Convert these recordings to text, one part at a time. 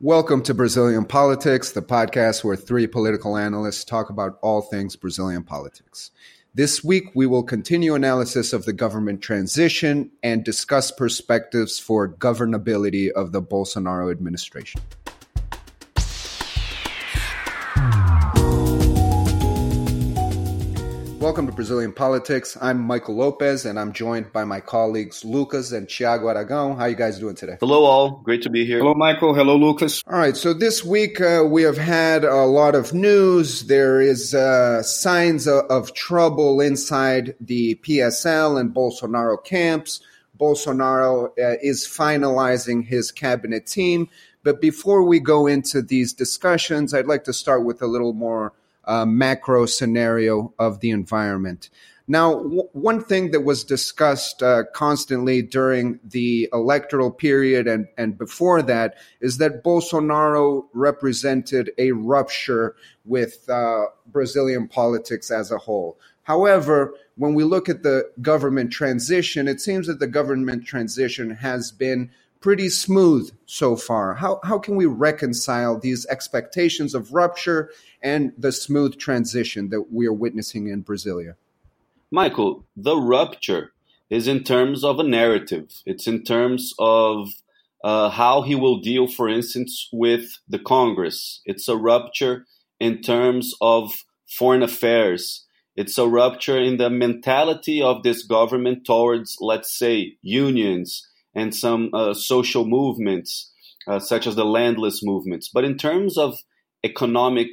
Welcome to Brazilian Politics, the podcast where three political analysts talk about all things Brazilian politics. This week, we will continue analysis of the government transition and discuss perspectives for governability of the Bolsonaro administration. Welcome to Brazilian Politics. I'm Michael Lopez, and I'm joined by my colleagues Lucas and Thiago Aragão. How are you guys doing today? Hello, all. Great to be here. Hello, Michael. Hello, Lucas. All right. So this week uh, we have had a lot of news. There is uh, signs of, of trouble inside the PSL and Bolsonaro camps. Bolsonaro uh, is finalizing his cabinet team. But before we go into these discussions, I'd like to start with a little more uh, macro scenario of the environment. Now, w- one thing that was discussed uh, constantly during the electoral period and, and before that is that Bolsonaro represented a rupture with uh, Brazilian politics as a whole. However, when we look at the government transition, it seems that the government transition has been pretty smooth so far. How, how can we reconcile these expectations of rupture and the smooth transition that we are witnessing in Brasilia? Michael, the rupture is in terms of a narrative. It's in terms of uh, how he will deal, for instance, with the Congress. It's a rupture in terms of foreign affairs. It's a rupture in the mentality of this government towards, let's say, unions and some uh, social movements, uh, such as the landless movements. But in terms of economic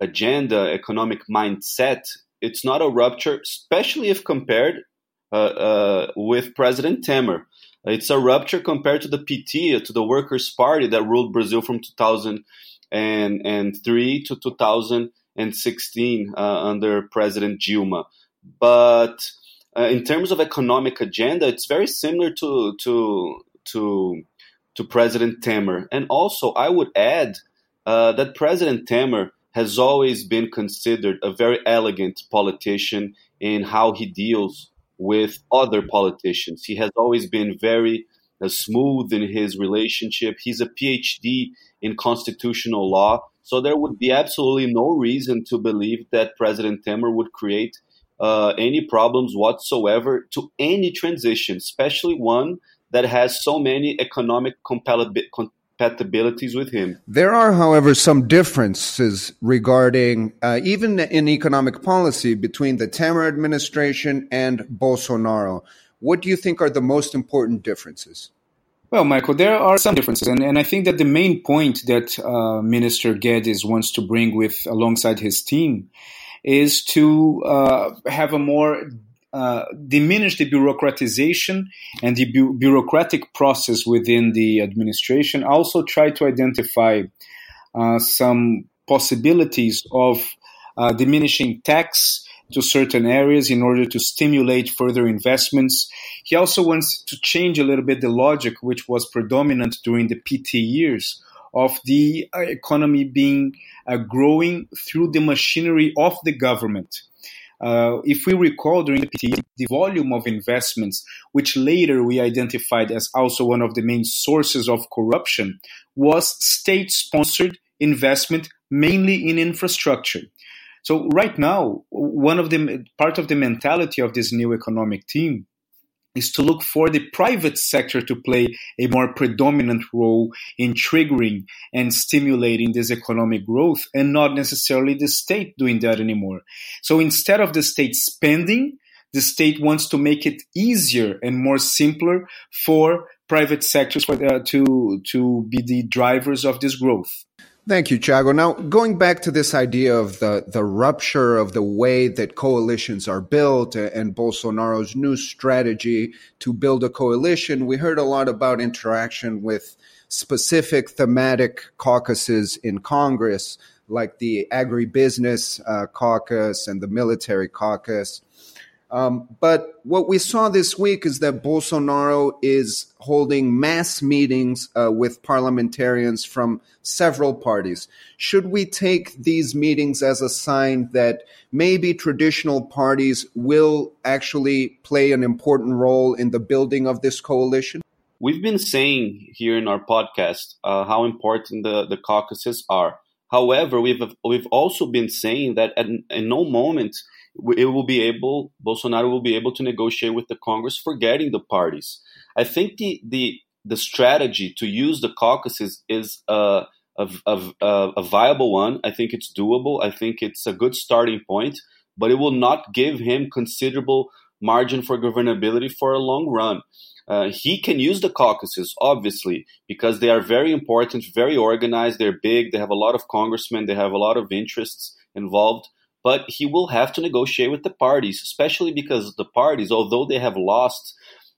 agenda, economic mindset, it's not a rupture, especially if compared uh, uh with President Temer. It's a rupture compared to the PT, to the Workers' Party that ruled Brazil from 2003 to 2016 uh, under President Dilma. But uh, in terms of economic agenda, it's very similar to to to to President Temer. And also, I would add uh, that President Temer has always been considered a very elegant politician in how he deals with other politicians. He has always been very uh, smooth in his relationship. He's a PhD in constitutional law. So there would be absolutely no reason to believe that President Temer would create uh, any problems whatsoever to any transition, especially one that has so many economic compatibilities with him. There are, however, some differences regarding uh, even in economic policy between the Temer administration and Bolsonaro. What do you think are the most important differences? Well, Michael, there are some differences, and, and I think that the main point that uh, Minister Guedes wants to bring with alongside his team is to uh, have a more uh, diminish the bureaucratization and the bu- bureaucratic process within the administration. Also, try to identify uh, some possibilities of uh, diminishing tax to certain areas in order to stimulate further investments. He also wants to change a little bit the logic which was predominant during the PT years of the economy being uh, growing through the machinery of the government. Uh, if we recall during the PT, the volume of investments, which later we identified as also one of the main sources of corruption, was state sponsored investment mainly in infrastructure. So right now, one of the part of the mentality of this new economic team is to look for the private sector to play a more predominant role in triggering and stimulating this economic growth and not necessarily the state doing that anymore. So instead of the state spending, the state wants to make it easier and more simpler for private sectors for, uh, to to be the drivers of this growth. Thank you, Thiago. Now, going back to this idea of the, the rupture of the way that coalitions are built and Bolsonaro's new strategy to build a coalition, we heard a lot about interaction with specific thematic caucuses in Congress, like the agribusiness uh, caucus and the military caucus. Um, but what we saw this week is that Bolsonaro is holding mass meetings uh, with parliamentarians from several parties. Should we take these meetings as a sign that maybe traditional parties will actually play an important role in the building of this coalition? We've been saying here in our podcast uh, how important the, the caucuses are. However, we've we've also been saying that at, in no moment it will be able Bolsonaro will be able to negotiate with the Congress, forgetting the parties. I think the the the strategy to use the caucuses is a, a, a, a viable one. I think it's doable. I think it's a good starting point, but it will not give him considerable margin for governability for a long run. Uh, he can use the caucuses, obviously, because they are very important, very organized, they're big, they have a lot of congressmen, they have a lot of interests involved. But he will have to negotiate with the parties, especially because the parties, although they have lost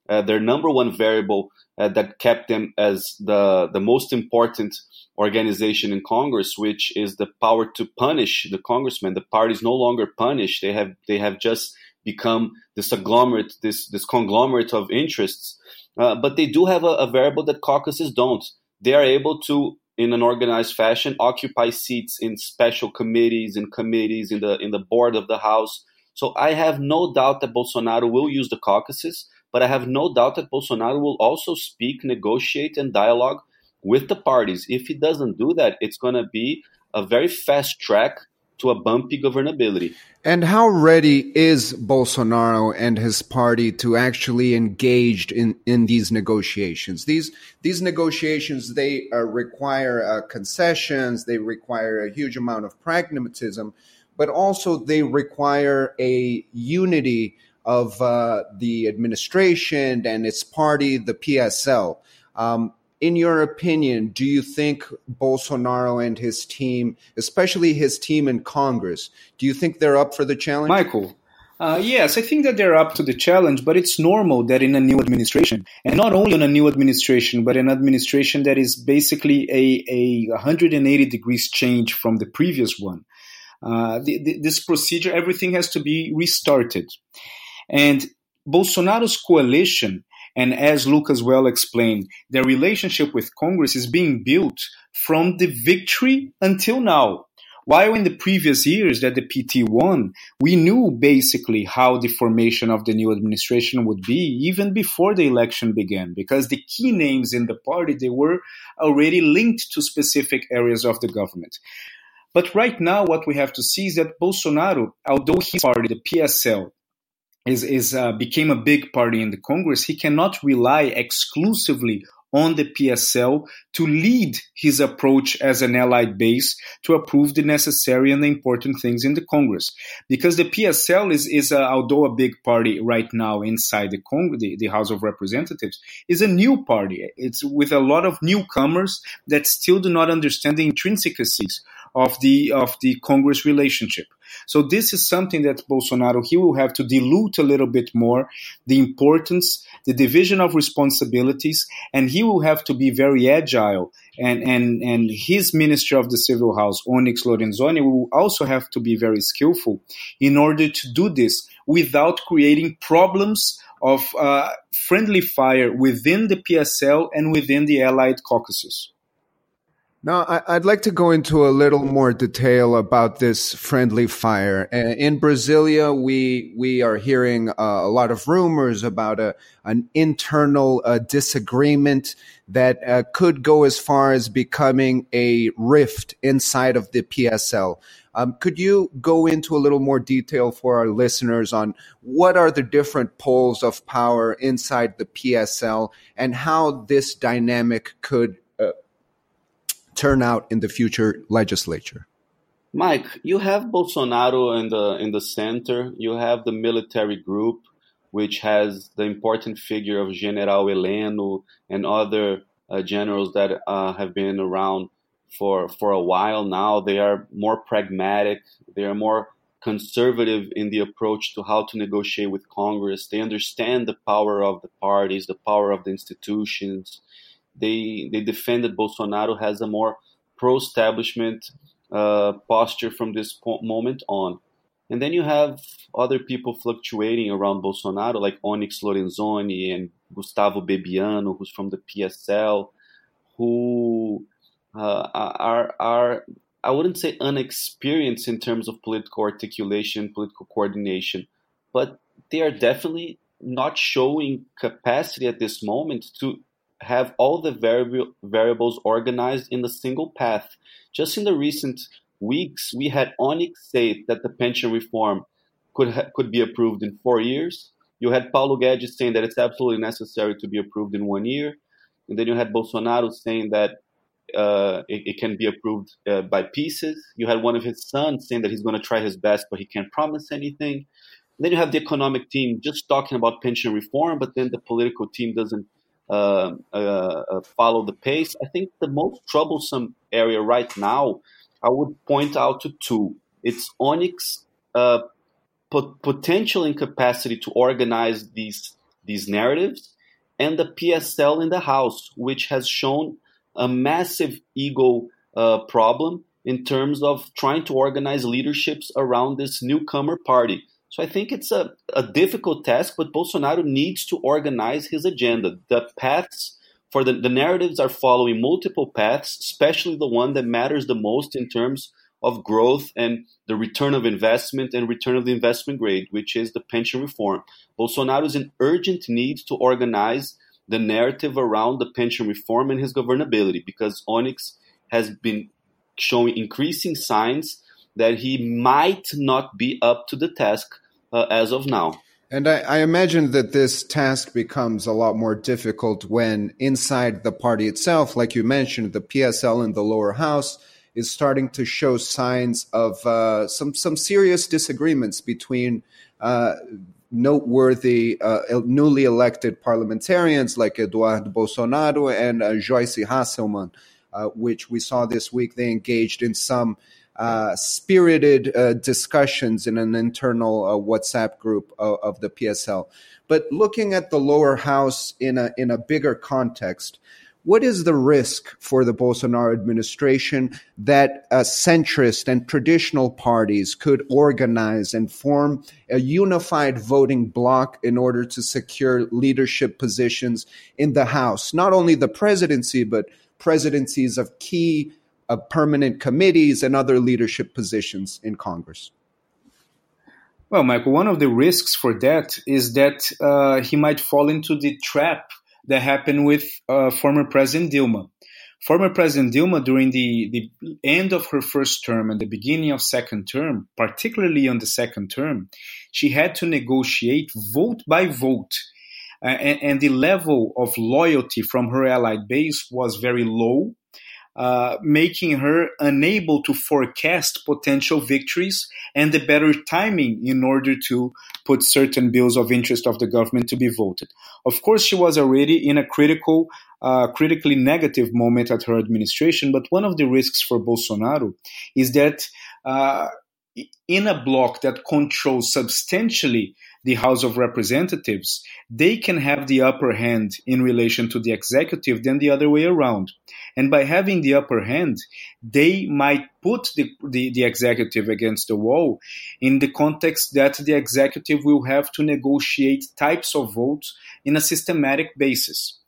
uh, their number one variable uh, that kept them as the, the most important organization in Congress, which is the power to punish the congressmen. The parties no longer punish; they have they have just become this agglomerate, this this conglomerate of interests. Uh, but they do have a, a variable that caucuses don't. They are able to, in an organized fashion, occupy seats in special committees and committees in the in the board of the House. So I have no doubt that Bolsonaro will use the caucuses, but I have no doubt that Bolsonaro will also speak, negotiate, and dialogue with the parties. If he doesn't do that, it's going to be a very fast track to a bumpy governability. And how ready is Bolsonaro and his party to actually engage in, in these negotiations? These these negotiations they uh, require uh, concessions, they require a huge amount of pragmatism, but also they require a unity of uh, the administration and its party, the PSL. Um, in your opinion, do you think Bolsonaro and his team, especially his team in Congress, do you think they're up for the challenge? Michael, uh, yes, I think that they're up to the challenge, but it's normal that in a new administration, and not only in a new administration, but an administration that is basically a, a 180 degrees change from the previous one. Uh, the, the, this procedure, everything has to be restarted. And Bolsonaro's coalition and as Lucas well explained, their relationship with Congress is being built from the victory until now. While in the previous years that the PT won, we knew basically how the formation of the new administration would be even before the election began, because the key names in the party they were already linked to specific areas of the government. But right now, what we have to see is that Bolsonaro, although his party, the PSL, is, is uh, became a big party in the Congress, he cannot rely exclusively on the PSL to lead his approach as an allied base to approve the necessary and the important things in the Congress. Because the PSL is, is a, although a big party right now inside the, Cong- the, the House of Representatives, is a new party. It's with a lot of newcomers that still do not understand the intrinsicies of the of the Congress relationship. So this is something that Bolsonaro he will have to dilute a little bit more the importance, the division of responsibilities, and he will have to be very agile. And and and his Minister of the Civil House, Onyx Lorenzoni, will also have to be very skillful in order to do this without creating problems of uh, friendly fire within the PSL and within the allied caucuses. Now, I'd like to go into a little more detail about this friendly fire. In Brasilia, we we are hearing uh, a lot of rumors about a an internal uh, disagreement that uh, could go as far as becoming a rift inside of the PSL. Um, could you go into a little more detail for our listeners on what are the different poles of power inside the PSL and how this dynamic could turn out in the future legislature? Mike, you have Bolsonaro in the in the center. You have the military group, which has the important figure of General Heleno and other uh, generals that uh, have been around for for a while now. They are more pragmatic. They are more conservative in the approach to how to negotiate with Congress. They understand the power of the parties, the power of the institutions, they they defended Bolsonaro has a more pro-establishment uh, posture from this moment on. And then you have other people fluctuating around Bolsonaro, like Onyx Lorenzoni and Gustavo Bebianno, who's from the PSL, who uh, are are I wouldn't say unexperienced in terms of political articulation, political coordination, but they are definitely not showing capacity at this moment to have all the variable, variables organized in a single path. Just in the recent weeks, we had Onyx say that the pension reform could ha- could be approved in four years. You had Paulo Guedes saying that it's absolutely necessary to be approved in one year, and then you had Bolsonaro saying that uh, it, it, can be approved uh, by pieces. You had one of his sons saying that he's going to try his best, but he can't promise anything. Then you have the economic team just talking about pension reform, but then the political team doesn't uh, uh, uh follow the pace. I think the most troublesome area right now, I would point out to two. It's Onyx uh, potential incapacity to organize these these narratives, and the PSL in the House, which has shown a massive ego uh, problem in terms of trying to organize leaderships around this newcomer party. So I think it's a, a difficult task, but Bolsonaro needs to organize his agenda. The paths for the, the narratives are following multiple paths, especially the one that matters the most in terms of growth and the return of investment and return of the investment grade, which is the pension reform. Bolsonaro is in urgent need to organize the narrative around the pension reform and his governability because Onyx has been showing increasing signs that he might not be up to the task uh, as of now. And I, I, imagine that this task becomes a lot more difficult when inside the party itself, like you mentioned, the PSL in the lower house is starting to show signs of uh, some some serious disagreements between uh, noteworthy uh, newly elected parliamentarians like Eduardo Bolsonaro and uh, Joyce Hasselmann, uh, which we saw this week. They engaged in some uh, spirited uh, discussions in an internal uh, WhatsApp group of, of, the PSL. But looking at the lower house in a in a bigger context, what is the risk for the Bolsonaro administration that uh, centrist and traditional parties could organize and form a unified voting bloc in order to secure leadership positions in the House? Not only the presidency, but presidencies of key uh, permanent committees and other leadership positions in Congress. Well, Michael, one of the risks for that is that uh, he might fall into the trap that happened with uh, former President Dilma. Former President Dilma, during the, the end of her first term and the beginning of second term, particularly on the second term, she had to negotiate vote by vote. Uh, and, and, the level of loyalty from her allied base was very low uh, making her unable to forecast potential victories and the better timing in order to put certain bills of interest of the government to be voted. Of course, she was already in a critical, uh, critically negative moment at her administration, but one of the risks for Bolsonaro is that uh, in a bloc that controls substantially the House of Representatives, they can have the upper hand in relation to the executive than the other way around. And by having the upper hand, they might put the, the, the, executive against the wall in the context that the executive will have to negotiate types of votes in a systematic basis.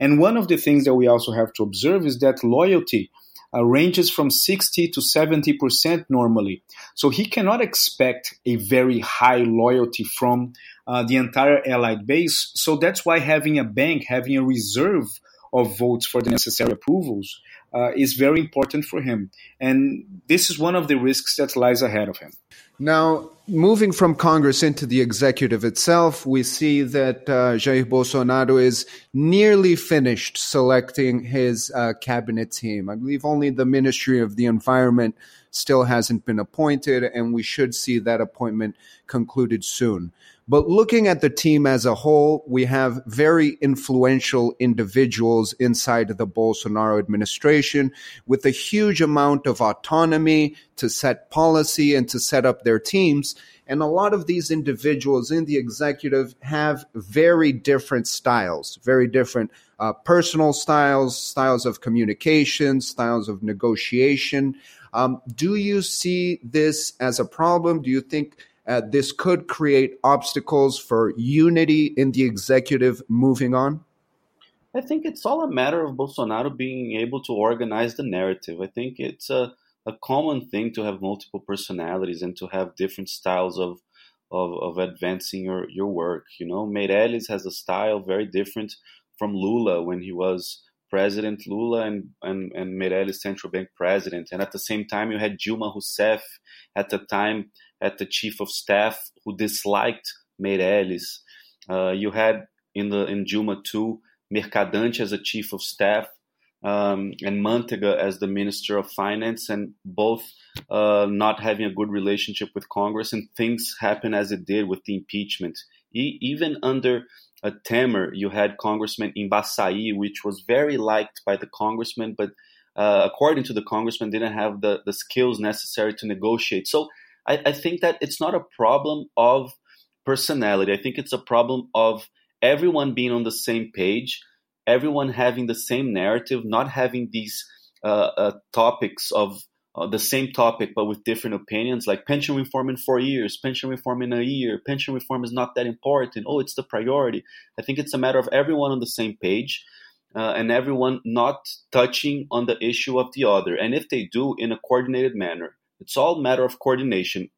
And one of the things that we also have to observe is that loyalty uh, ranges from 60 to 70% normally. So he cannot expect a very high loyalty from uh, the entire allied base. So that's why having a bank, having a reserve of votes for the necessary approvals uh, is very important for him. And this is one of the risks that lies ahead of him. Now, moving from Congress into the executive itself, we see that uh, Jair Bolsonaro is nearly finished selecting his uh, cabinet team. I believe only the Ministry of the Environment still hasn't been appointed, and we should see that appointment concluded soon. But looking at the team as a whole, we have very influential individuals inside the Bolsonaro administration with a huge amount of autonomy to set policy and to set up their teams. And a lot of these individuals in the executive have very different styles, very different uh, personal styles, styles of communication, styles of negotiation. Um, do you see this as a problem? Do you think uh, this could create obstacles for unity in the executive moving on? I think it's all a matter of Bolsonaro being able to organize the narrative. I think it's a, a common thing to have multiple personalities and to have different styles of of, of advancing your, your work. You know, Meirelles has a style very different from Lula when he was president Lula and, and, and Meirelles central bank president. And at the same time, you had Dilma Rousseff at the time at the chief of staff who disliked Meirelles. Uh, you had in the in Dilma too Mercadante as a chief of staff um, and Mantega as the minister of finance, and both uh, not having a good relationship with Congress, and things happen as it did with the impeachment. E- even under a Temer, you had Congressman Imbassahy, which was very liked by the congressman, but uh, according to the congressman, didn't have the, the skills necessary to negotiate. So I, I think that it's not a problem of personality. I think it's a problem of everyone being on the same page, everyone having the same narrative, not having these uh, uh, topics of uh, the same topic but with different opinions, like pension reform in four years, pension reform in a year, pension reform is not that important. Oh, it's the priority. I think it's a matter of everyone on the same page. Uh, and everyone not touching on the issue of the other. And if they do, in a coordinated manner, it's all matter of coordination,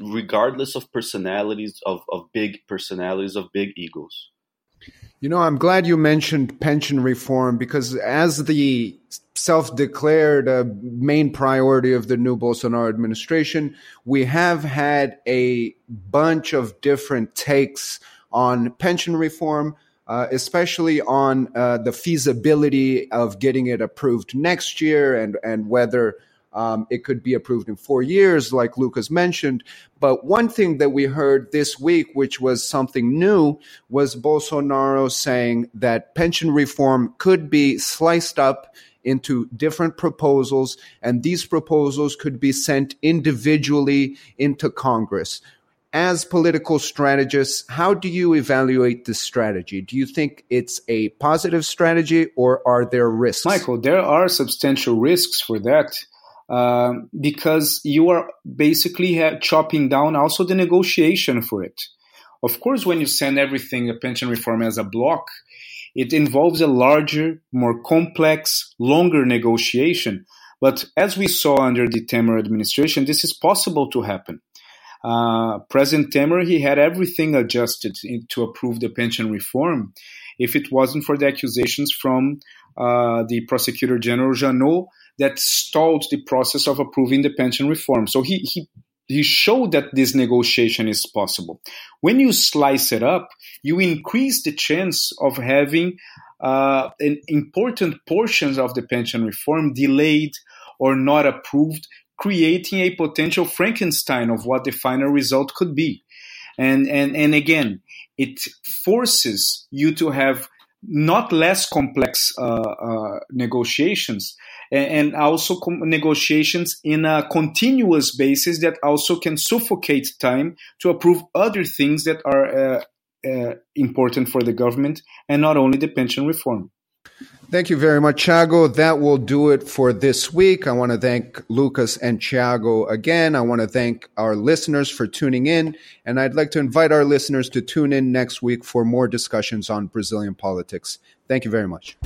regardless of personalities, of, of big personalities, of big egos. You know, I'm glad you mentioned pension reform because as the self-declared uh, main priority of the new Bolsonaro administration, we have had a bunch of different takes on pension reform, uh, especially on uh, the feasibility of getting it approved next year and and whether um, it could be approved in four years, like Lucas mentioned. But one thing that we heard this week, which was something new, was Bolsonaro saying that pension reform could be sliced up into different proposals, and these proposals could be sent individually into Congress. As political strategists, how do you evaluate this strategy? Do you think it's a positive strategy or are there risks? Michael, there are substantial risks for that. Um, because you are basically chopping down also the negotiation for it. Of course, when you send everything a pension reform as a block, it involves a larger, more complex, longer negotiation. But as we saw under the Temer administration, this is possible to happen. Uh, President Temer, he had everything adjusted to approve the pension reform if it wasn't for the accusations from uh, the prosecutor general Janot that stalled the process of approving the pension reform. So he, he he showed that this negotiation is possible. When you slice it up, you increase the chance of having uh, an important portions of the pension reform delayed or not approved, creating a potential Frankenstein of what the final result could be. And and and again, it forces you to have not less complex uh, uh, negotiations and, also negotiations in a continuous basis that also can suffocate time to approve other things that are uh, uh, important for the government and not only the pension reform. Thank you very much, Thiago. That will do it for this week. I want to thank Lucas and Thiago again. I want to thank our listeners for tuning in. And I'd like to invite our listeners to tune in next week for more discussions on Brazilian politics. Thank you very much.